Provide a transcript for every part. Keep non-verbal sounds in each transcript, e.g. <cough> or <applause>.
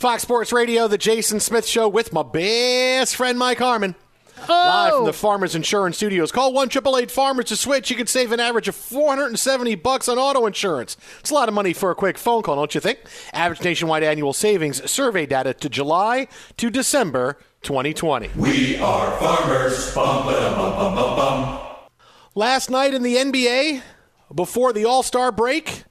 Fox Sports Radio, the Jason Smith Show with my best friend Mike Harmon. Oh. Live from oh. the Farmers Insurance Studios. Call one triple eight Farmers to switch. You can save an average of four hundred and seventy bucks on auto insurance. It's a lot of money for a quick phone call, don't you think? Average nationwide annual savings survey data to July to December 2020. We are farmers. Bum, bum, bum, bum, bum. Last night in the NBA, before the All Star break,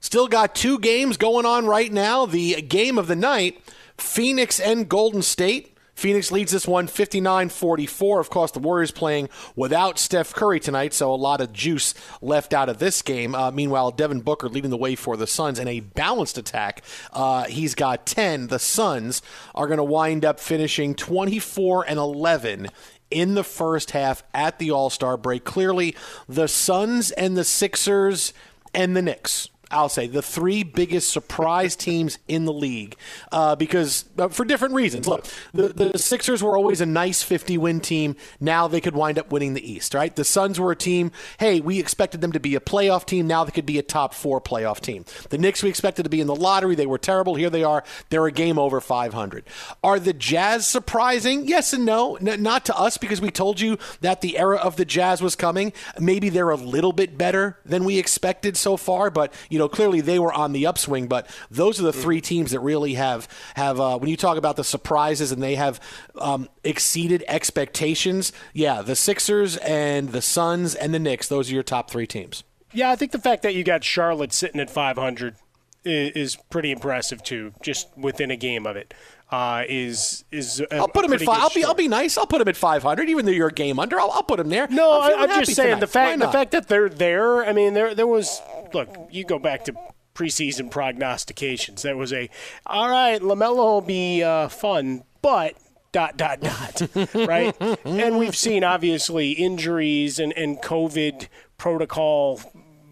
Still got two games going on right now. The game of the night Phoenix and Golden State. Phoenix leads this one 59 44. Of course, the Warriors playing without Steph Curry tonight, so a lot of juice left out of this game. Uh, meanwhile, Devin Booker leading the way for the Suns in a balanced attack. Uh, he's got 10. The Suns are going to wind up finishing 24 and 11 in the first half at the All Star break. Clearly, the Suns and the Sixers and the Knicks I'll say the three biggest surprise teams in the league uh, because uh, for different reasons. Look, the, the Sixers were always a nice 50 win team. Now they could wind up winning the East, right? The Suns were a team, hey, we expected them to be a playoff team. Now they could be a top four playoff team. The Knicks, we expected to be in the lottery. They were terrible. Here they are. They're a game over 500. Are the Jazz surprising? Yes and no. N- not to us because we told you that the era of the Jazz was coming. Maybe they're a little bit better than we expected so far, but, you know, clearly they were on the upswing. But those are the three teams that really have, have uh, when you talk about the surprises and they have um, exceeded expectations, yeah, the Sixers and the Suns and the Knicks, those are your top three teams. Yeah, I think the fact that you got Charlotte sitting at 500 is, is pretty impressive too, just within a game of it. Uh, is is a, I'll put him at pretty five. I'll be I'll be nice. I'll put him at 500, even though you're a game under. I'll, I'll put him there. No, I'm, I, I'm just saying tonight. the fact the fact that they're there. I mean, there there was look. You go back to preseason prognostications. There was a all right. LaMelo will be uh, fun, but dot dot dot <laughs> right. and we've seen obviously injuries and and COVID protocol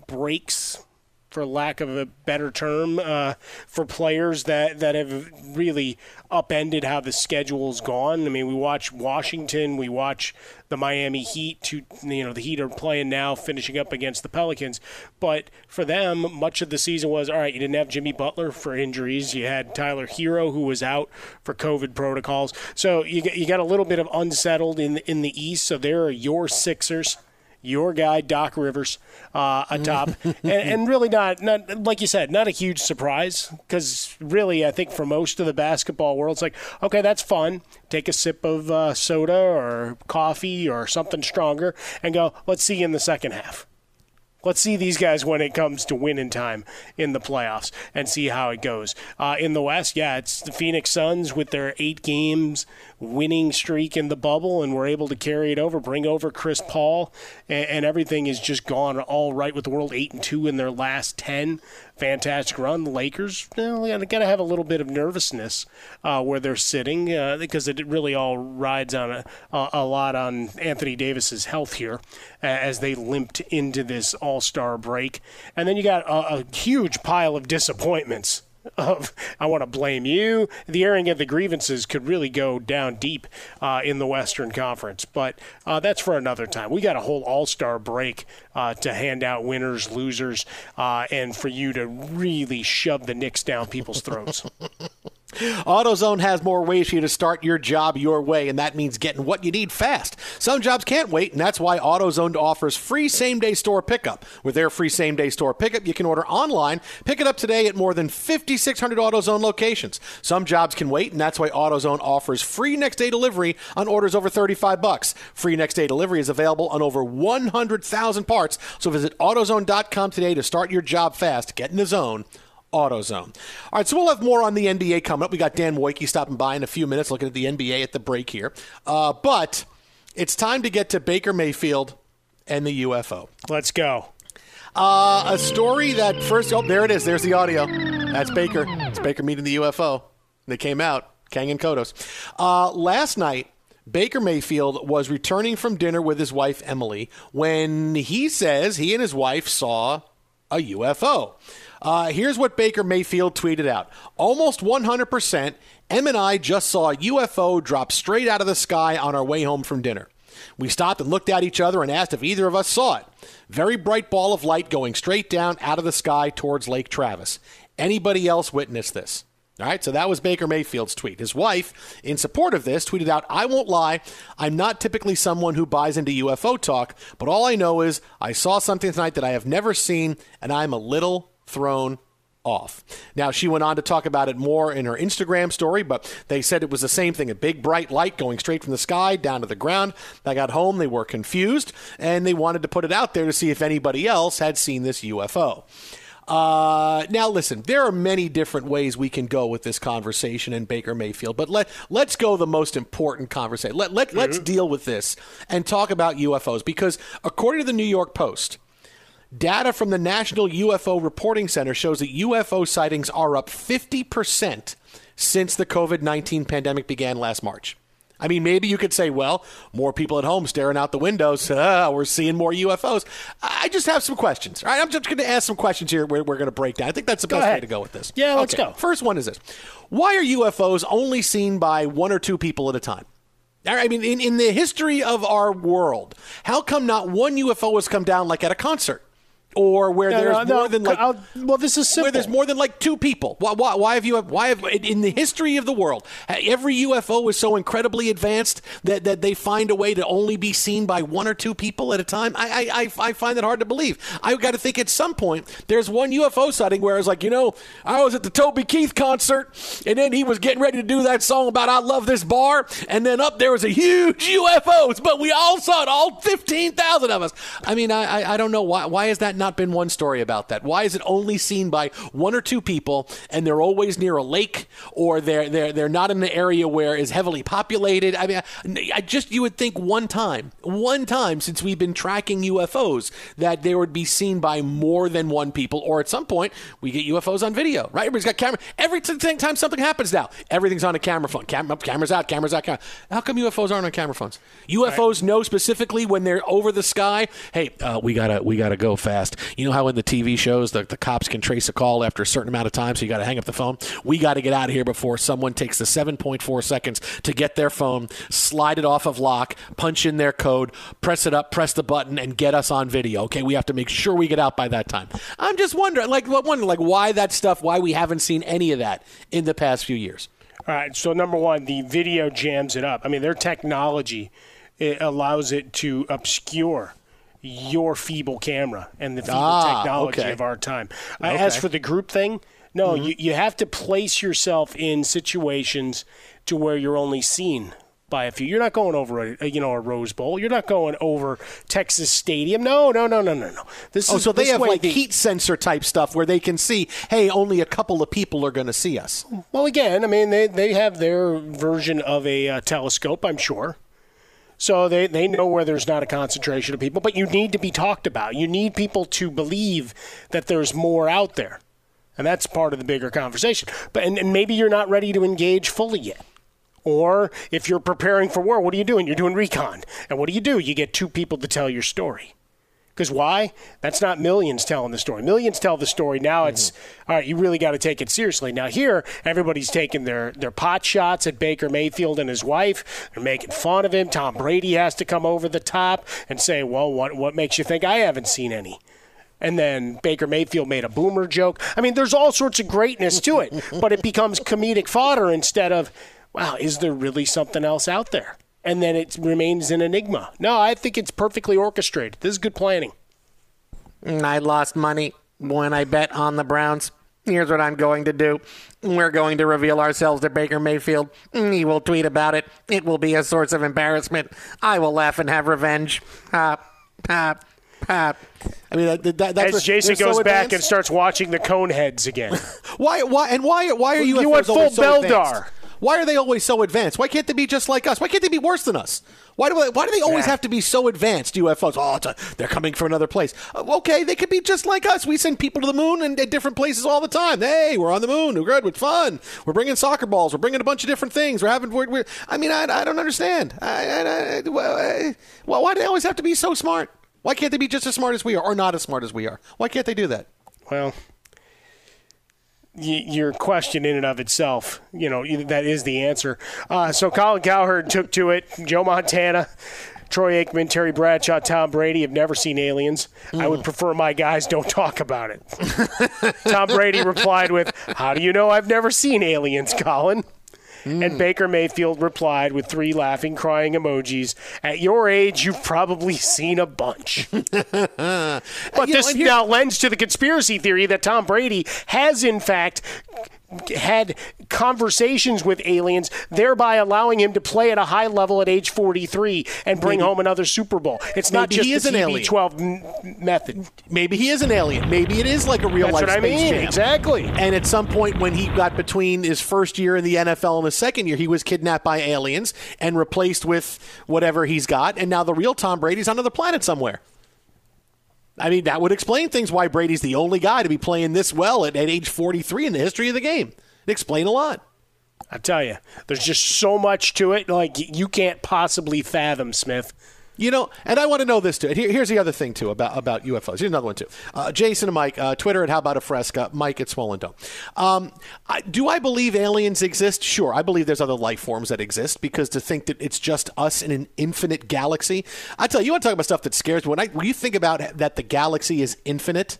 breaks for lack of a better term, uh, for players that, that have really upended how the schedule's gone. I mean, we watch Washington, we watch the Miami Heat. To, you know, the Heat are playing now, finishing up against the Pelicans. But for them, much of the season was all right. You didn't have Jimmy Butler for injuries. You had Tyler Herro who was out for COVID protocols. So you you got a little bit of unsettled in in the East. So there are your Sixers your guy Doc Rivers uh, atop, <laughs> and, and really not not like you said, not a huge surprise because really I think for most of the basketball world, it's like okay, that's fun. Take a sip of uh, soda or coffee or something stronger, and go. Let's see you in the second half. Let's see these guys when it comes to winning time in the playoffs and see how it goes. Uh, in the West, yeah, it's the Phoenix Suns with their eight games winning streak in the bubble, and we're able to carry it over, bring over Chris Paul, and, and everything is just gone all right with the world. Eight and two in their last ten, fantastic run. The Lakers, they got to have a little bit of nervousness uh, where they're sitting uh, because it really all rides on a, a, lot on Anthony Davis's health here as they limped into this All Star break, and then you got a, a huge pile of disappointments of I want to blame you. The airing of the grievances could really go down deep uh, in the Western Conference, but uh, that's for another time. We got a whole All Star break uh, to hand out winners, losers, uh, and for you to really shove the Knicks down people's throats. <laughs> AutoZone has more ways for you to start your job your way, and that means getting what you need fast. Some jobs can't wait, and that's why AutoZone offers free same day store pickup. With their free same day store pickup, you can order online, pick it up today at more than 5,600 AutoZone locations. Some jobs can wait, and that's why AutoZone offers free next day delivery on orders over 35 bucks. Free next day delivery is available on over 100,000 parts, so visit AutoZone.com today to start your job fast. Get in the zone. AutoZone. All right, so we'll have more on the NBA coming up. We got Dan Woike stopping by in a few minutes looking at the NBA at the break here. Uh, but it's time to get to Baker Mayfield and the UFO. Let's go. Uh, a story that first, oh, there it is. There's the audio. That's Baker. It's Baker meeting the UFO. They came out, Kang and Kodos. Uh, last night, Baker Mayfield was returning from dinner with his wife, Emily, when he says he and his wife saw a UFO. Uh, here's what Baker Mayfield tweeted out Almost 100%, M and I just saw a UFO drop straight out of the sky on our way home from dinner. We stopped and looked at each other and asked if either of us saw it. Very bright ball of light going straight down out of the sky towards Lake Travis. Anybody else witnessed this? All right, so that was Baker Mayfield's tweet. His wife, in support of this, tweeted out, I won't lie, I'm not typically someone who buys into UFO talk, but all I know is I saw something tonight that I have never seen, and I'm a little thrown off. Now, she went on to talk about it more in her Instagram story, but they said it was the same thing a big bright light going straight from the sky down to the ground. They got home, they were confused, and they wanted to put it out there to see if anybody else had seen this UFO. Uh, now, listen, there are many different ways we can go with this conversation in Baker Mayfield, but let, let's go the most important conversation. Let, let, Let's deal with this and talk about UFOs because, according to the New York Post, Data from the National UFO Reporting Center shows that UFO sightings are up 50% since the COVID 19 pandemic began last March. I mean, maybe you could say, well, more people at home staring out the windows. Uh, <laughs> we're seeing more UFOs. I just have some questions. All right, I'm just going to ask some questions here. We're, we're going to break down. I think that's the Go best way to go with this. Yeah, let's go. First one is this: Why are UFOs only seen by one or two people at a time? I mean, in, in the history of our world, how come not one UFO has come down like at a concert? Or where No, there's no, no, more than like I'll- well, this is simple. where there's more than like two people. Why, why, why have you? Why have in the history of the world every UFO is so incredibly advanced that, that they find a way to only be seen by one or two people at a time? I I, I, I find it hard to believe. I've got to think at some point there's one UFO sighting where I was like, you know, I was at the Toby Keith concert and then he was getting ready to do that song about I love this bar, and then up there was a huge UFOs, but we all saw it, all fifteen thousand of us. I mean, I, I I don't know why why has that not been one story about that? Why is it only seen by one or two people, and they're always near a lake, or they're they're they're not in an area where is heavily populated? I mean, I, I just you would think one time, one time since we've been tracking UFOs that they would be seen by more than one people, or at some point we get UFOs on video, right? Everybody's got camera. Every t- time something happens now, everything's on a camera phone. Camera cameras out, cameras out. Camera. How come UFOs aren't on camera phones? UFOs know specifically when they're over the sky. Hey, uh, we gotta we gotta go fast. You know how in the TV shows the, the cops can trace a call after a certain amount of time, so you got to hang up the phone. We got to get out of here before someone takes the 7.4 seconds to get their phone, slide it off of lock, punch in their code, press it up, press the button, and get us on video. Okay, we have to make sure we get out by that time. I'm just wondering, like, wondering, like, why that stuff? Why we haven't seen any of that in the past few years? All right. So number one, the video jams it up. I mean, their technology it allows it to obscure your feeble camera and the feeble Ah, technology okay. of our time. Uh, As for the group thing, no, you, you have to place yourself in situations to where you're only seen by a few. You're not going over a, a, you know a Rose Bowl. You're not going over Texas Stadium. No, no, no, no, no, no. This Oh, is so they have like the- heat sensor type stuff where they can see, hey, only a couple of people are going to see us. Well, again, I mean, they, they have their version of a uh, telescope, I'm sure. So they, they know where there's not a concentration of people, but you need to be talked about. You need people to believe that there's more out there. And that's part of the bigger conversation. But and, and maybe you're not ready to engage fully yet. Or if you're preparing for war, what are you doing? You're doing recon. And what do you do? You get two people to tell your story. Because why? That's not millions telling the story. Millions tell the story. Now it's mm-hmm. all right. You really got to take it seriously. Now here, everybody's taking their their pot shots at Baker Mayfield and his wife. They're making fun of him. Tom Brady has to come over the top and say, "Well, what what makes you think I haven't seen any?" And then Baker Mayfield made a boomer joke. I mean, there's all sorts of greatness to it, <laughs> but it becomes comedic fodder instead of, "Wow, is there really something else out there?" And then it remains an enigma. No, I think it's perfectly orchestrated. This is good planning. Mm, I lost money when I bet on the Browns. Here's what I'm going to do. We're going to reveal ourselves to Baker Mayfield. Mm, he will tweet about it. It will be a source of embarrassment. I will laugh and have revenge. Pop, pop, pop. I mean, that, that, that's As what- Jason they're so goes back and starts watching the Coneheads again. <laughs> Why? Why? And why? Why are You You always full so Beldar. advanced? Why are they always so advanced? Why can't they be just like us? Why can't they be worse than us? Why do they, why do they always Yeah. have to be so advanced? UFOs. Oh, it's a, they're coming from another place. Uh, okay, they could be just like us. We send people to the moon and at different places all the time. Hey, we're on the moon. We're good. We're fun. We're bringing soccer balls. We're bringing a bunch of different things. We're having. We're, we're, I mean, I, I don't understand. I, I, I- well, why do they always have to be so smart? Why can't they be just as smart as we are, or not as smart as we are? Why can't they do that? well, y- your question in and of itself, you know, that is the answer. Uh, so Colin Cowherd took to it. Joe Montana. Troy Aikman, Terry Bradshaw, Tom Brady have never seen aliens. I would prefer my guys don't talk about it. <laughs> Tom Brady replied with, How do you know I've never seen aliens, Colin? And mm. Baker Mayfield replied with three laughing, crying emojis. At your age, you've probably seen a bunch. <laughs> But You this and here- now lends to the conspiracy theory that Tom Brady has, in fact, had conversations with aliens, thereby allowing him to play at a high level at age 43 and bring Maybe- home another Super Bowl. It's not just he is the an alien. TB12 m- method. Maybe he is an alien. Maybe it is like a real That's life what I Space mean. Jam. Exactly. And at some point, when he got between his first year in the NFL and his second year, he was kidnapped by aliens and replaced with whatever he's got. And now the real Tom Brady's on another planet somewhere. I mean, that would explain things why Brady's the only guy to be playing this well at, at age 43 in the history of the game. It'd explain a lot. I tell you, there's just so much to it. Like you can't possibly fathom, Smith. You know, and I want to know this too. Here, here's the other thing too about about UFOs. Here's another one too. Uh, Jason and Mike, uh, Twitter at How About a Fresca, Mike at Swollen Dome. Um, I, do I believe aliens exist? Sure, I believe there's other life forms that exist because to think that it's just us in an infinite galaxy. I tell you, you want to talk about stuff that scares me. When I when you think about that the galaxy is infinite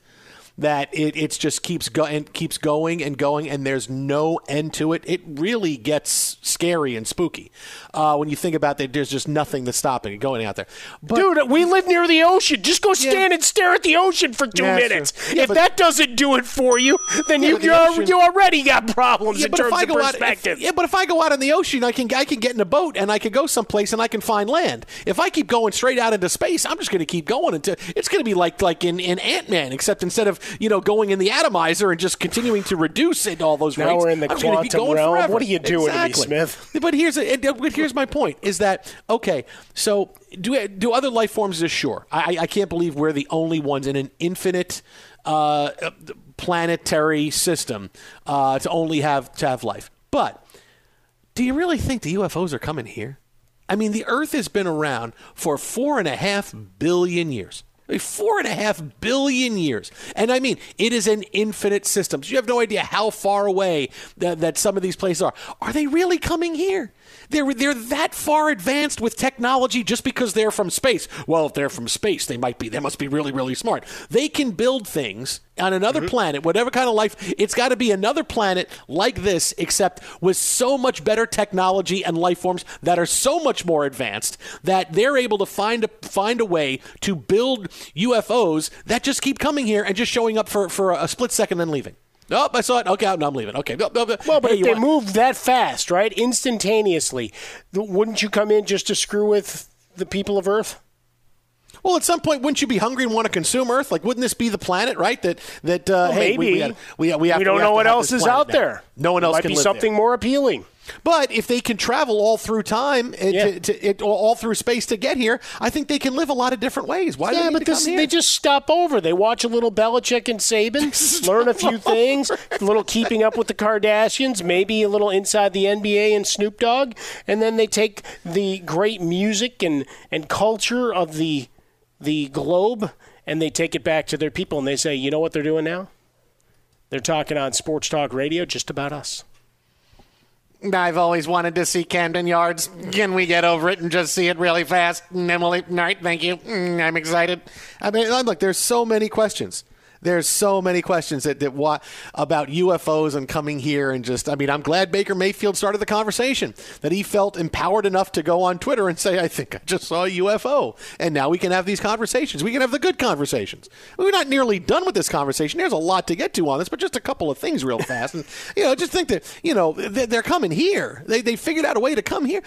that it it's just keeps going keeps going and going and there's no end to it. It really gets scary and spooky uh, when you think about that there's just nothing that's stopping it going out there. But, dude we live near the ocean. Just go stand yeah. and stare at the ocean for two yeah, minutes. yeah, if that doesn't do it for you then you the you already got problems in terms of perspective out, if, yeah but if I go out in the ocean I can I can get in a boat and I can go someplace and I can find land. If I keep going straight out into space I'm just going to keep going until it's going to be like like in, in Ant-Man except instead of you know, going in the atomizer and just continuing to reduce it all those now rates. we're in the I'm quantum realm. Forever. What are you doing exactly. to me, Smith? But here's a, but here's my point: is that okay? So do do other life forms exist? Sure. I, I can't believe we're the only ones in an infinite. Uh, planetary system uh, to only have to have life. But do you really think the UFOs are coming here? I mean, the Earth has been around for four and a half billion years. Four and a half billion years. And I mean, it is an infinite system. So you have no idea how far away that, that some of these places are. Are they really coming here? They're, they're that far advanced with technology just because they're from space. Well, if they're from space, they might be. They must be really, really smart. They can build things on another mm-hmm. planet, whatever kind of life. It's got to be another planet like this, except with so much better technology and life forms that are so much more advanced that they're able to find a, find a way to build UFOs that just keep coming here and just showing up for, for a split second and leaving. Nope, I saw it. Okay, no, I'm leaving. Okay. Well, but hey, if they want- move that fast, right, instantaneously, wouldn't you come in just to screw with the people of Earth? Well, at some point, wouldn't you be hungry and want to consume Earth? Like, wouldn't this be the planet, right? That that uh, well, hey, maybe we, we, have, we, we, have, we don't we know what else is out now. there. No one else might can be something there. more appealing. But if they can travel all through time, and yeah. to, to, it, all through space to get here, I think they can live a lot of different ways. Why? Yeah, but this, they just stop over. They watch a little Belichick and Saban, <laughs> learn a few over. things, a little keeping up with the Kardashians, maybe a little inside the NBA and Snoop Dogg, and then they take the great music and and culture of the the globe and they take it back to their people and they say, you know what they're doing now? They're talking on Sports Talk Radio just about us. I've always wanted to see Camden Yards. Can we get over it and just see it really fast? Emily, all right, thank you. Mm, I'm excited. I mean, look, there's so many questions. There's so many questions that, that what about UFOs and coming here and just I mean I'm glad Baker Mayfield started the conversation that he felt empowered enough to go on Twitter and say I think I just saw a UFO and now we can have these conversations. We can have the good conversations. We're not nearly done with this conversation. There's a lot to get to on this but just a couple of things real fast. And <laughs> you know just think that you know they're coming here. They, they figured out a way to come here.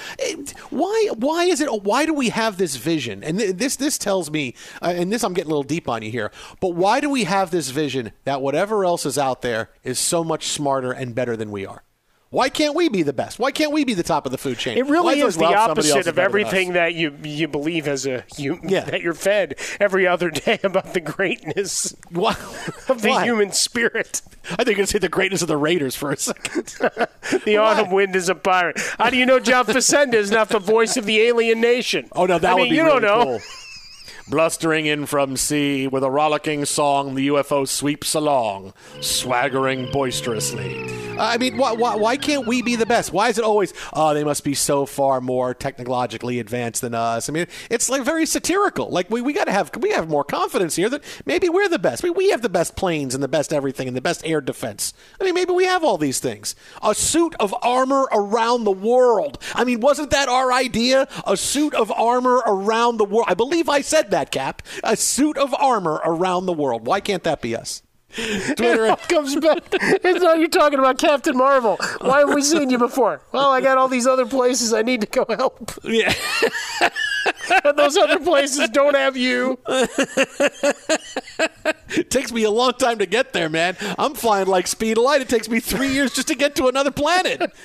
Why why is it why do we have this vision? And this this tells me uh, and this I'm getting a little deep on you here but why do we have have this vision that whatever else is out there is so much smarter and better than we are. Why can't we be the best? Why can't we be the top of the food chain? It really is the opposite of everything that you you believe as a you yeah. <laughs> that you're fed every other day about the greatness Why? <laughs> of the Why? human spirit. I think you're say the greatness of the Raiders for a second. <laughs> the Why? autumn wind is a pirate. How do you know John Facenda is not the voice of the alien nation? Oh no, that I would be you really don't know. Cool. Blustering in from sea with a rollicking song, the UFO sweeps along, swaggering boisterously. I mean, why, why, why, can't we be the best? Why is it always, oh, they must be so far more technologically advanced than us? I mean, it's like very satirical. Like we, we got to have we have more confidence here that maybe we're the best. Mean, we have the best planes and the best everything and the best air defense. I mean, maybe we have all these things. A suit of armor around the world. I mean, wasn't that our idea? A suit of armor around the world. I believe I said that that cap, a suit of armor around the world. Why can't that be us? Twitter it comes back. It's not you're talking about Captain Marvel. Why have we seen you before? Well, I got all these other places I need to go help. Yeah. <laughs> and those other places don't have you. <laughs> It takes me a long time to get there, man. I'm flying like speed of light. It takes me three years just to get to another planet. <laughs>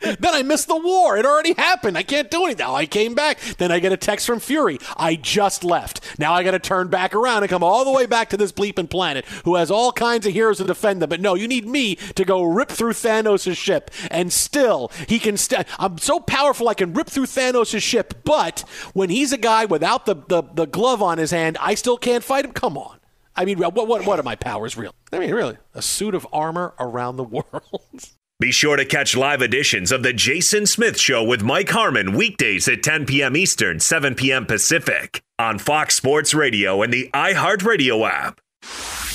then I missed the war. It already happened. I can't do anything. Now I came back. Then I get a text from Fury. I just left. Now I got to turn back around and come all the way back to this bleeping planet who has all kinds of heroes to defend them. But no, you need me to go rip through Thanos' ship. And still, he can. St- I'm so powerful I can rip through Thanos' ship. But when he's a guy without the, the, the glove on his hand, I still can't fight him. Come on. I mean, what, what, what are my powers real? I mean, really, a suit of armor around the <laughs> world. Be sure to catch live editions of The Jason Smith Show with Mike Harmon weekdays at 10 p.m. Eastern, 7 p.m. Pacific on Fox Sports Radio and the iHeartRadio app.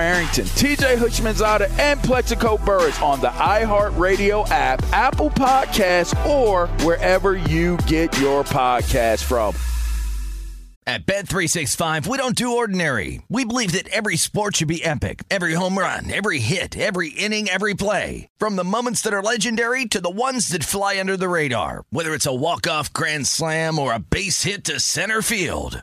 Arrington, TJ Houshmandzadeh, and Plaxico Burress on the iHeartRadio app, Apple Podcasts, or wherever you get your podcast from. At Bet365, we don't do ordinary. We believe that every sport should be epic. Every home run, every hit, every inning, every play. From the moments that are legendary to the ones that fly under the radar. Whether it's a walk-off grand slam or a base hit to center field.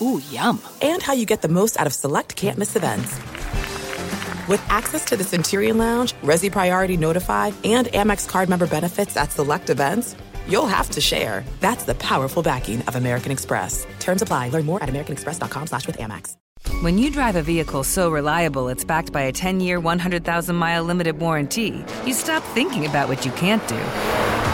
Ooh, yum. And how you get the most out of select can't miss events. With access to the Centurion Lounge, Resy Priority Notify, and Amex card member benefits at select events, you'll have to share. That's the powerful backing of American Express. Terms apply. Learn more at americanexpress.com slash with Amex. When you drive a vehicle so reliable it's backed by a 10-year, 100,000-mile limited warranty, you stop thinking about what you can't do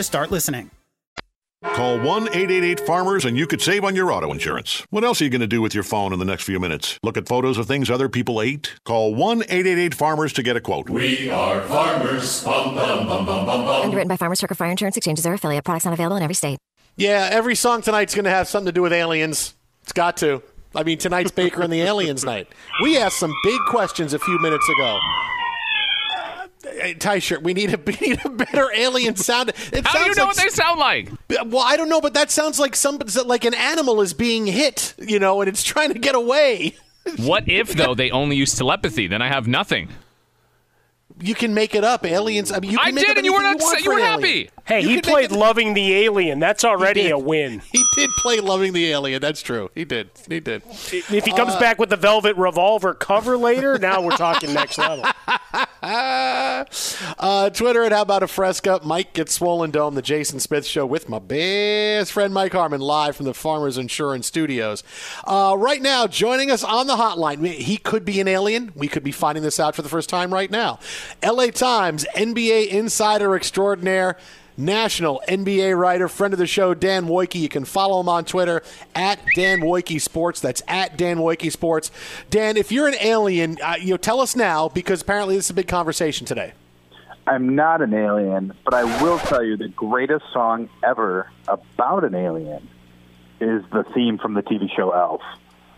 to start listening. Call 1 888 Farmers and you could save on your auto insurance. What else are you going to do with your phone in the next few minutes? Look at photos of things other people ate? Call 1 888 Farmers to get a quote. We are farmers. Bum, bum, bum, bum, bum, bum. Underwritten by Farmers Trucker Fire Insurance Exchanges or affiliate. Products not available in every state. Yeah, every song tonight's going to have something to do with aliens. It's got to. I mean, tonight's Baker and the Aliens night. We asked some big questions a few minutes ago. Tie shirt. We need a <laughs> we need a better alien sound. It How do you know like what they sound like? Well, I don't know, but that sounds like some like an animal is being hit, you know, and it's trying to get away. <laughs> What if though they only use telepathy? Then I have nothing. You can make it up. Aliens. I mean, you can I make did, up and you were not. want You were happy. Hey, You he played Loving the Alien. That's already a win. <laughs> He did play Loving the Alien. That's true. He did. He did. If he comes Uh, back with the Velvet Revolver cover later, now we're talking next level. <laughs> uh, Twitter at How About a Fresca. Mike gets Swollen Dome, the Jason Smith Show with my best friend Mike Harmon, live from the Farmers Insurance Studios. Uh, right now, joining us on the hotline, he could be an alien. We could be finding this out for the first time right now. LA Times NBA insider extraordinaire. National NBA writer, friend of the show, Dan Woike. You can follow him on Twitter at Dan Woike Sports. That's at Dan Woike Sports. Dan, if you're an alien, uh, you know, tell us now because apparently this is a big conversation today. I'm not an alien, but I will tell you the greatest song ever about an alien is the theme from the TV show Elf.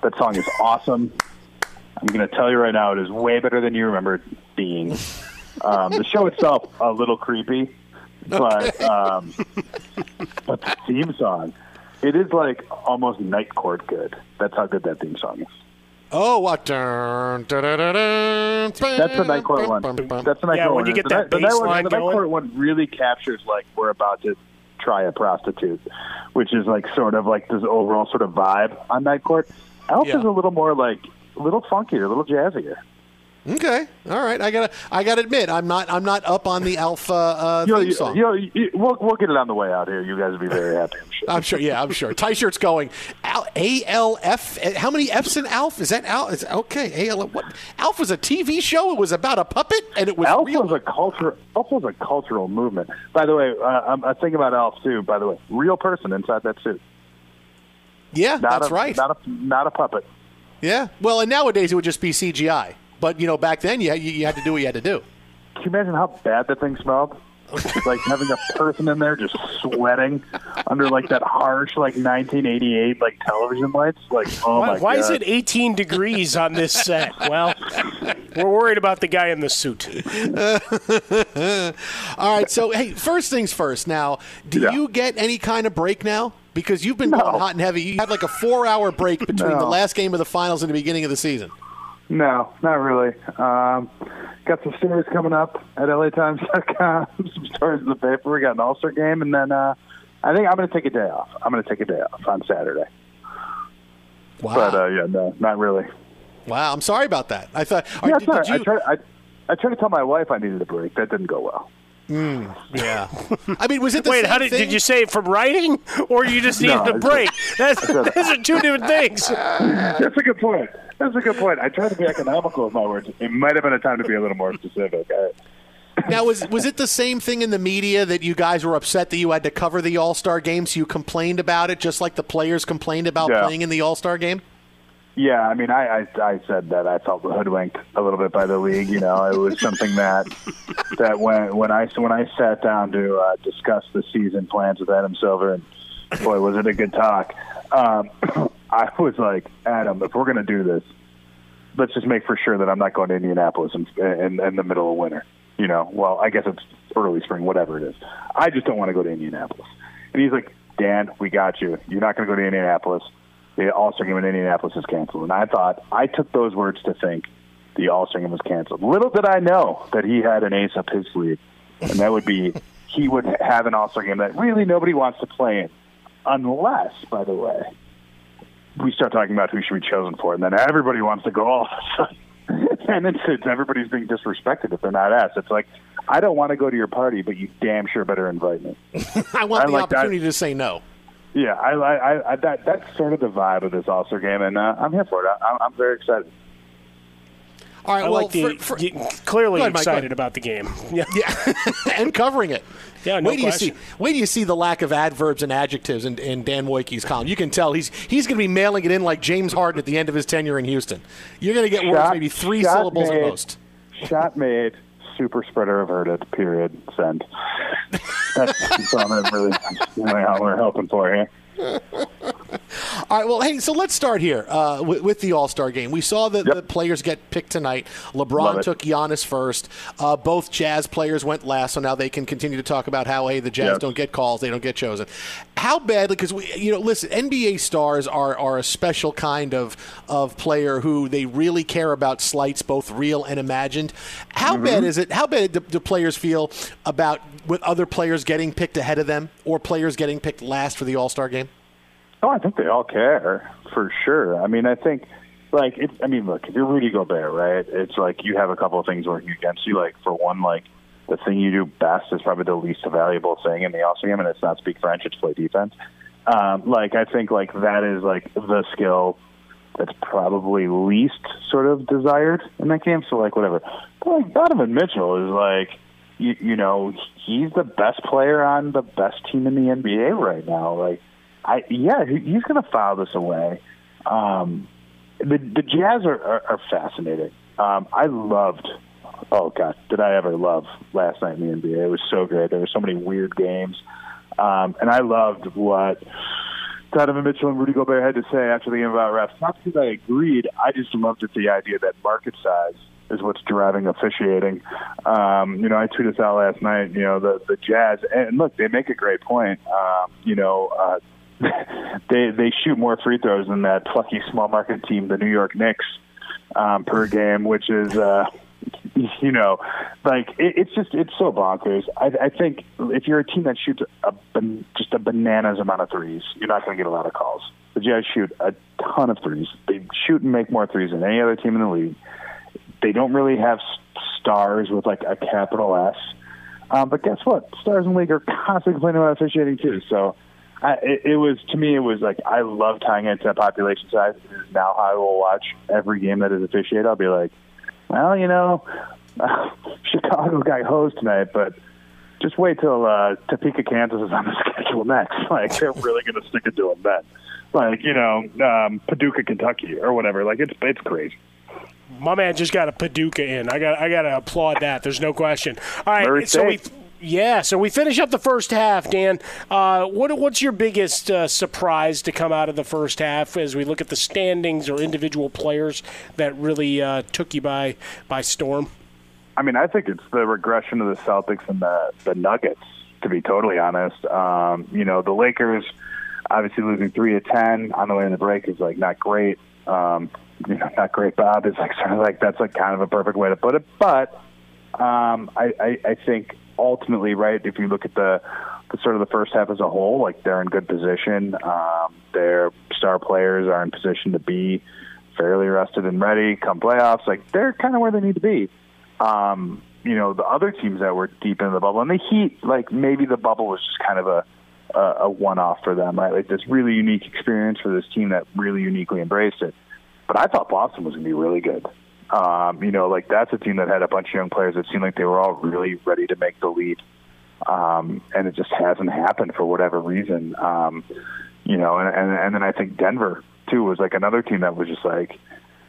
That song is awesome. I'm going to tell you right now, it is way better than you remember it being. Um, the show itself a little creepy, but um, but the theme song, it is like almost night court good. That's how good that theme song is. Oh, what? That's the night court one. That's the night Yeah, court when one. you get the, that night- the night, one- the night court one really captures like we're about to try a prostitute, which is like sort of like this overall sort of vibe on night court. Elf Yeah. is a little more like a little funkier, a little jazzier. Okay, all right. I gotta, I gotta admit, I'm not, I'm not up on the Alpha uh, <laughs> You know, theme you, song. you know, you- we'll we'll get it on the way out here. You guys will be very happy. I'm sure. I'm sure. Yeah, I'm sure. Tie shirt's going. A L F. How many F's in Alf? Is that Al? Is, okay. A L. What? Alf was a TV show. It was about a puppet, and it was Elf real. was a culture. Elf was a cultural movement. By the way, uh, I'm, I'm thinking about Elf too. By the way, real person inside that suit. Yeah, Not that's a, right. Not a not a puppet. Yeah. Well, and nowadays it would just be CGI. But you know, back then you you, you had to do what you had to do. Can you imagine how bad that thing smelled? <laughs> like having a person in there just sweating under like that harsh like 1988 like television lights. Like oh why my why god! is it 18 degrees on this set? Well, we're worried about the guy in the suit. <laughs> All right. So hey, first things first. Now, do you get any kind of break now? Because you've been going hot and heavy. You had like a four-hour break between the last game of the finals and the beginning of the season. No, not really. Um, got some stories coming up at LATimes.com. <laughs> some stories in the paper. We got an All Star game, and then uh, I think I'm going to take a day off. I'm going to take a day off on Saturday. Wow. But uh, yeah, no, not really. Wow. I'm sorry about that. I thought. all Yeah, right, it's all did you- I tried. I, I tried to tell my wife I needed a break. That didn't go well. Mm, yeah. <laughs> I mean, was it the Wait, same how did, thing? did you say it from writing, or you just needed No, a I break? That's, said- those are two different things. That's a good point. That's a good point. I tried to be economical with my words. It might have been a time to be a little more specific. Now, was was it the same thing in the media that you guys were upset that you had to cover the All Star game, so you complained about it, just like the players complained about Yeah. playing in the All Star game? Yeah, I mean, I, I I said that I felt hoodwinked a little bit by the league. You know, it was something that that when when I when I sat down to uh, discuss the season plans with Adam Silver, and boy, was it a good talk. Um, I was like, Adam, if we're going to do this, let's just make for sure that I'm not going to Indianapolis in, in, in the middle of winter. You know, well, I guess it's early spring, whatever it is. I just don't want to go to Indianapolis. And he's like, Dan, we got you. You're not going to go to Indianapolis. The All Star game in Indianapolis is canceled. And I thought, I took those words to think the All Star game was canceled. Little did I know that he had an ace up his sleeve, and that would be he would have an All Star game that really nobody wants to play in, unless, by the way, we start talking about who should be chosen for, it, and then everybody wants to go all of a sudden. <laughs> and it's, it's everybody's being disrespected if they're not asked. It's like I don't want to go to your party, but you damn sure better invite me. <laughs> I want I the like that. opportunity to say no. Yeah, I, I, I that that's sort of the vibe of this All Star game, and uh, I'm here for it. I, I'm very excited. All right. I well, like the, for- for- clearly ahead, excited ahead. about the game. <laughs> Yeah, <laughs> and covering it. Yeah, no wait do you see? question. Wait do you see the lack of adverbs and adjectives in, in Dan Woike's column? You can tell he's he's going to be mailing it in like James Harden at the end of his tenure in Houston. You're going to get words maybe three syllables made, at most. Shot made, super spreader averted. Period. Send. <laughs> That's, that's all I'm really, really all we're hoping for here. All right, well, hey, so let's start here uh, with, with the All Star game. We saw the, the players get picked tonight. LeBron took Giannis first. Uh, both Jazz players went last, so now they can continue to talk about how, hey, the Jazz Yes. don't get calls, they don't get chosen. How badly, because we, you know, listen, NBA stars are, are a special kind of, of player who they really care about slights, both real and imagined. How Mm-hmm. bad is it? How bad do, do players feel about with other players getting picked ahead of them or players getting picked last for the All Star game? Oh, I think they all care for sure. I mean, I think like it's. I mean, look, if you're Rudy Gobert, right? It's like you have a couple of things working against you. Like for one, like the thing you do best is probably the least valuable thing in the All Star game, and it's not speak French; it's play defense. Um, like I think like that is like the skill that's probably least sort of desired in that game. So like whatever. But like Donovan Mitchell is like you, you know he's the best player on the best team in the NBA right now. Like I yeah he's going to file this away. Um, the the Jazz are, are, are fascinating. Um, I loved. Oh God, did I ever love last night in the NBA? It was so great. There were so many weird games, um, and I loved what Donovan Mitchell and Rudy Gobert had to say after the game about refs. Not because I agreed, I just loved it the idea that market size is what's driving officiating. Um, you know, I tweeted this out last night. You know, the the Jazz, and look, they make a great point. Um, you know, uh, <laughs> they they shoot more free throws than that plucky small market team, the New York Knicks, um, per game, which is. Uh, <laughs> you know, like it, it's just it's so bonkers. I, I think if you're a team that shoots a just a bananas amount of threes, you're not going to get a lot of calls. The Jazz shoot a ton of threes. They shoot and make more threes than any other team in the league. They don't really have stars with like a capital S. Um, but guess what? Stars in the league are constantly complaining about officiating too. So I, it, it was to me, it was like I love tying it to population size. This is now how I will watch every game that is officiated. I'll be like, well, you know, <laughs> Chicago got hosed tonight, but just wait till uh, Topeka, Kansas is on the <laughs> schedule next. <laughs> Like they're really going to stick it to them then. Like you know, um, Paducah, Kentucky, or whatever. Like it's it's crazy. My man just got a Paducah in. I got I got to applaud that. There's no question. All right, Murray so we State. Yeah, so we finish up the first half. Dan, uh, what what's your biggest uh, surprise to come out of the first half as we look at the standings or individual players that really uh, took you by by storm? I mean, I think it's the regression of the Celtics and the the Nuggets. To be totally honest, um, you know, the Lakers obviously losing three to ten on the way in the break is like not great. Um, you know, not great. Bob is like sort of like that's like kind of a perfect way to put it. But um, I, I, I think ultimately, right, if you look at the, the sort of the first half as a whole, like they're in good position. Um, their star players are in position to be fairly rested and ready come playoffs. Like they're kind of where they need to be. Um, you know, the other teams that were deep in the bubble and the Heat, like maybe the bubble was just kind of a a, a one-off for them, right? Like this really unique experience for this team that really uniquely embraced it. But I thought Boston was going to be really good. Um, you know, like that's a team that had a bunch of young players that seemed like they were all really ready to make the leap, um, and it just hasn't happened for whatever reason. Um, you know, and, and and then I think Denver too was like another team that was just like,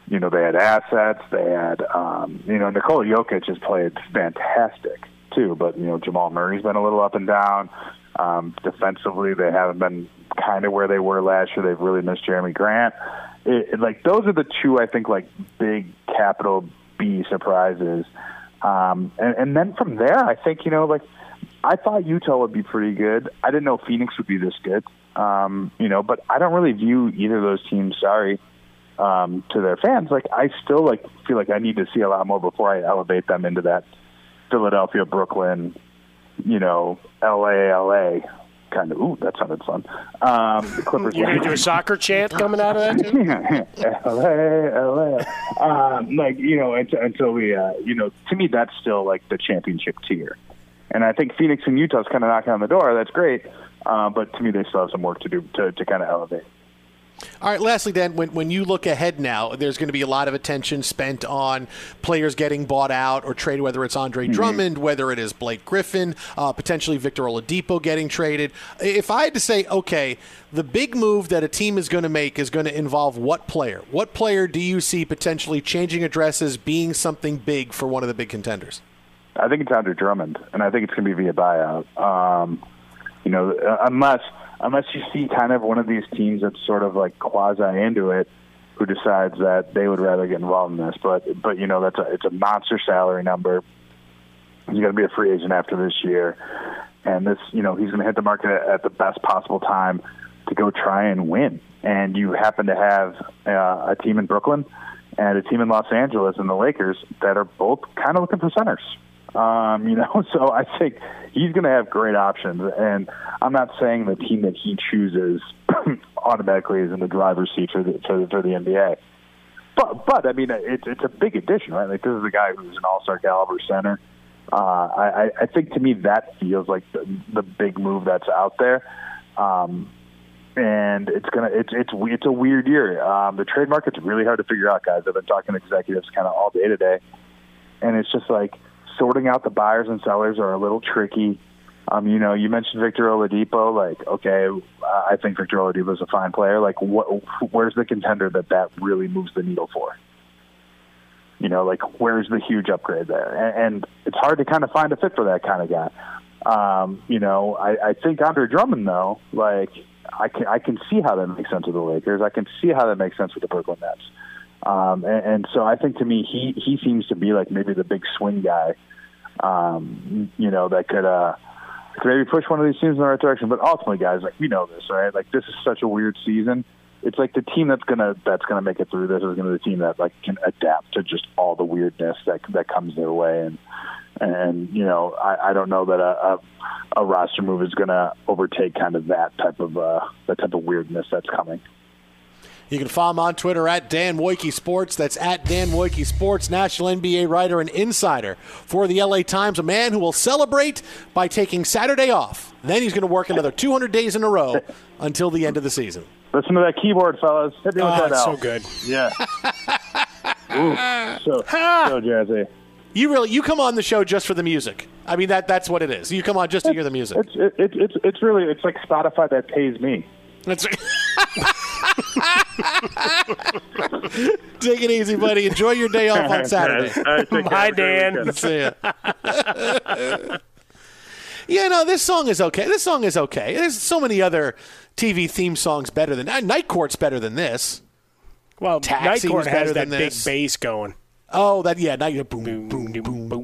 you know, they had assets, they had, um, you know, Nikola Jokic has played fantastic too, but you know, Jamal Murray's been a little up and down. Um, defensively, they haven't been kind of where they were last year. They've really missed Jerami Grant. It, it, like those are the two I think like big capital B surprises. Um, and, and then from there, I think you know like I thought Utah would be pretty good. I didn't know Phoenix would be this good. Um, you know, but I don't really view either of those teams. Sorry um, to their fans. Like I still like feel like I need to see a lot more before I elevate them into that Philadelphia, Brooklyn, you know, L.A. L.A. kind of. Ooh, that sounded fun. Um, the Clippers. You're gonna do a soccer chant <laughs> coming out of that too? <laughs> L.A. L.A. Um, like you know, until, until we, uh, you know, to me that's still like the championship tier. And I think Phoenix and Utah's kind of knocking on the door. That's great, uh, but to me they still have some work to do to, to kind of elevate. All right, lastly, then, when, when you look ahead now, there's going to be a lot of attention spent on players getting bought out or traded, whether it's Andre Drummond, whether it is Blake Griffin, uh, potentially Victor Oladipo getting traded. If I had to say, okay, the big move that a team is going to make is going to involve what player? What player do you see potentially changing addresses, being something big for one of the big contenders? I think it's Andre Drummond, and I think it's going to be via buyout. Um, you know, uh, unless unless you see kind of one of these teams that's sort of like quasi into it, who decides that they would rather get involved in this. But but you know that's a it's a monster salary number. He's going to be a free agent after this year, and this you know he's going to hit the market at, the best possible time to go try and win. And you happen to have uh, a team in Brooklyn and a team in Los Angeles and the Lakers that are both kind of looking for centers. Um, you <laughs> know, so I think he's going to have great options. And I'm not saying the team that he chooses <clears throat> automatically is in the driver's seat for the for, the- for the NBA. But but I mean, it's it's a big addition, right? Like this is a guy who's an All-Star caliber center. Uh, I, I think to me that feels like the, the big move that's out there. Um, and it's gonna it's it's it's a weird year. Um, the trade market's really hard to figure out, guys. I've been talking to executives kind of all day today, and it's just like sorting out the buyers and sellers are a little tricky. Um, you know, you mentioned Victor Oladipo. Like, okay, I think Victor Oladipo is a fine player. Like, what? Where's the contender that that really moves the needle for? You know, like where's the huge upgrade there? And, and it's hard to kind of find a fit for that kind of guy. Um, you know, I, I think Andre Drummond though, like I can I can see how that makes sense with the Lakers. I can see how that makes sense with the Brooklyn Nets. Um, and, and so I think to me he he seems to be like maybe the big swing guy. Um, you know, that could uh could maybe push one of these teams in the right direction. But ultimately, guys, like we know this, right? Like this is such a weird season. It's like the team that's gonna that's gonna make it through this is gonna be the team that like can adapt to just all the weirdness that that comes their way. And and you know, I, I don't know that a, a a roster move is gonna overtake kind of that type of uh that type of weirdness that's coming. You can follow him on Twitter at Dan Woike Sports. That's at Dan Woike Sports, national NBA writer and insider for the LA Times, a man who will celebrate by taking Saturday off. Then he's going to work another 200 days in a row until the end of the season. Listen to that keyboard, fellas. Hit me with Oh, that it's out. so good. Yeah. <laughs> Ooh, so so jazzy. You really you come on the show just for the music. I mean that that's what it is. You come on just to hear the music. It's it, it, it's it's really it's like Spotify that pays me. That's <laughs> <laughs> Take it easy, buddy. Enjoy your day off on <laughs> Saturday. Right, Bye, Dan. See ya. <laughs> yeah, no, this song is okay. This song is okay. There's so many other TV theme songs better than uh, Night Court's better than this. Well, Taxi Night Court has better that than this. big bass going. Oh, that yeah, night boom boom boom boom boom. boom,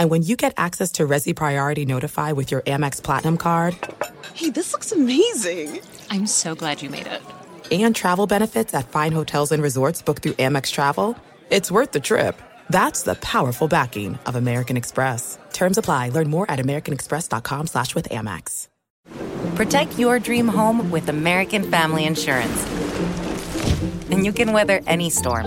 And when you get access to Resy Priority Notify with your Amex Platinum card Hey, this looks amazing. I'm so glad you made it. and travel benefits at fine hotels and resorts booked through Amex Travel, it's worth the trip. That's the powerful backing of American Express. Terms apply. Learn more at americanexpress.com slash with Amex. Protect your dream home with American Family Insurance. And you can weather any storm.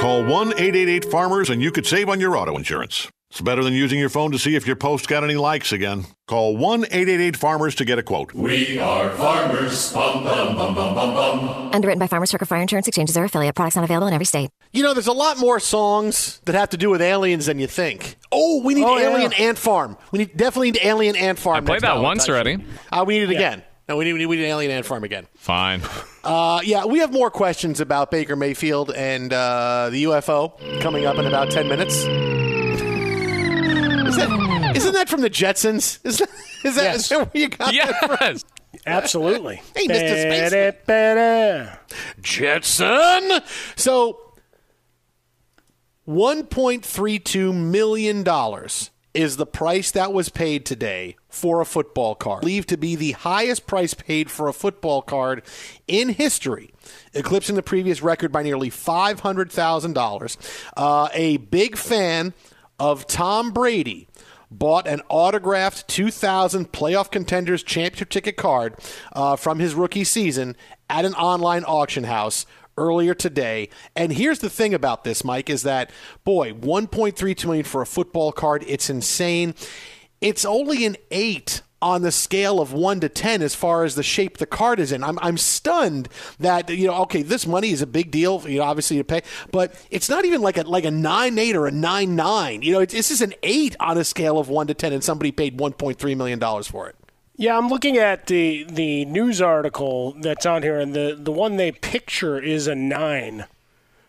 Call 1 888 Farmers and you could save on your auto insurance. It's better than using your phone to see if your post got any likes again. Call 1 888 Farmers to get a quote. We are farmers. Bum, bum, bum, bum, bum, bum. Underwritten by Farmers Circle Fire Insurance Exchanges or affiliate. Products not available in every state. You know, there's a lot more songs that have to do with aliens than you think. Oh, we need Oh, yeah. Alien Ant Farm. We need definitely need Alien Ant Farm. I played that once already. Uh, we need it Yeah. again. No, we need, we need we need Alien Ant Farm again. Fine. Uh, yeah, we have more questions about Baker Mayfield and uh, the UFO coming up in about 10 minutes. Is that, isn't that from the Jetsons? Is that, is that, Yes. is that where you got that from? Absolutely. <laughs> Hey, Mr. Spaceman. Ba-da-ba-da. Jetson. So, $1.32 million is the price that was paid today for a football card. Believed to be the highest price paid for a football card in history, eclipsing the previous record by nearly $500,000. Uh, a big fan of Tom Brady bought an autographed 2000 playoff contenders championship ticket card uh, from his rookie season at an online auction house earlier today. And here's the thing about this, Mike, is that boy, 1.32 million for a football card, it's insane. It's only an eight on the scale of one to ten as far as the shape the card is in. I'm I'm stunned that you know okay this money is a big deal you know obviously to pay, but it's not even like a like a nine eight or a nine nine. You know it's, this is an eight on a scale of one to ten, and somebody paid 1.3 million dollars for it. Yeah, I'm looking at the the news article that's on here, and the the one they picture is a nine.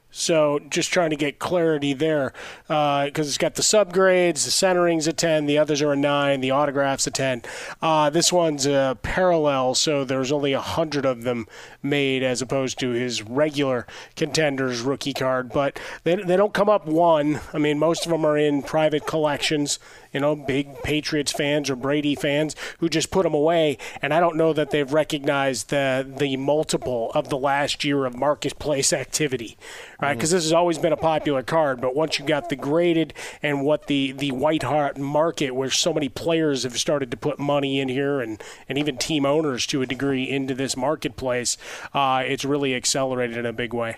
So just trying to get clarity there, because it's got the subgrades, the centering's a ten, the others are a nine, the autographs a ten. Uh, this one's a parallel, so there's only a hundred of them made as opposed to his regular contenders rookie card. But they they don't come up one. I mean, most of them are in private collections. You know, big Patriots fans or Brady fans who just put them away, and I don't know that they've recognized the the multiple of the last year of marketplace activity, right? Because this has always been a popular card, but once you got the graded and what the the white hot market, where so many players have started to put money in here, and and even team owners to a degree into this marketplace, uh, it's really accelerated in a big way.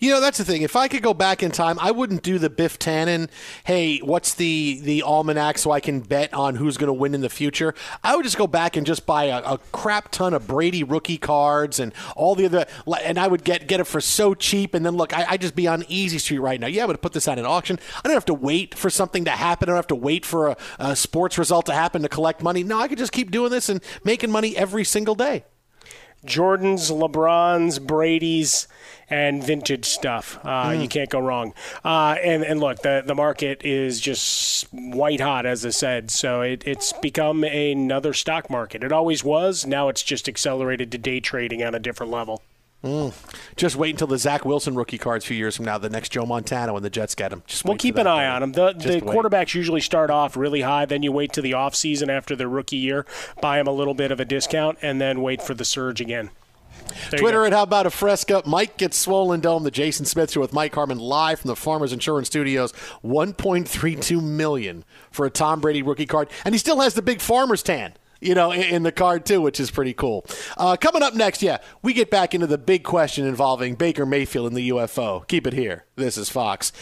You know, that's the thing. If I could go back in time, I wouldn't do the Biff Tannen, hey, what's the, the almanac so I can bet on who's going to win in the future? I would just go back and just buy a, a crap ton of Brady rookie cards and all the other, and I would get, get it for so cheap. And then look, I, I just be on Easy Street right now. Yeah, going to put this on an auction. I don't have to wait for something to happen. I don't have to wait for a, a sports result to happen to collect money. No, I could just keep doing this and making money every single day. Jordans, LeBrons, Brady's, and vintage stuff. Uh, You can't go wrong. Uh, and and look, the the market is just white hot, as I said. So it, it's become another stock market. It always was. Now it's just accelerated to day trading on a different level. Mm. Just wait until the Zach Wilson rookie cards a few years from now, the next Joe Montana when the Jets get him. Just We'll keep an eye day. on them. The, the quarterbacks usually start off really high, then you wait to the off season after their rookie year, buy them a little bit of a discount, and then wait for the surge again. There Twitter at How About a Fresca. Mike gets swollen dome. The Jason Smith Show with Mike Harmon live from the Farmers Insurance Studios. 1.32 million for a Tom Brady rookie card, and he still has the big Farmers tan. You know, in, the card too, which is pretty cool. Uh, coming up next, yeah, we get back into the big question involving Baker Mayfield and the UFO. Keep it here. This is Fox.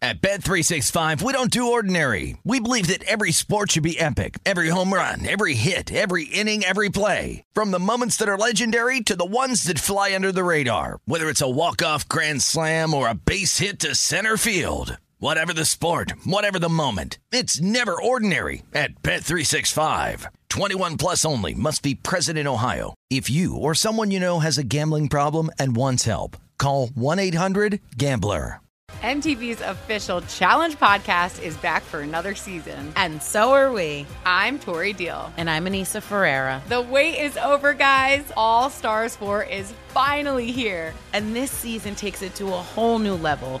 At Bet365, we don't do ordinary. We believe that every sport should be epic. Every home run, every hit, every inning, every play. From the moments that are legendary to the ones that fly under the radar. Whether it's a walk-off grand slam or a base hit to center field. Whatever the sport, whatever the moment, it's never ordinary at Bet365. 21 plus only must be present in Ohio. If you or someone you know has a gambling problem and wants help, call 1-800-GAMBLER. MTV's official Challenge podcast is back for another season. And so are we. I'm Tori Deal. And I'm Aneesa Ferreira. The wait is over, guys. All Stars 4 is finally here. And this season takes it to a whole new level.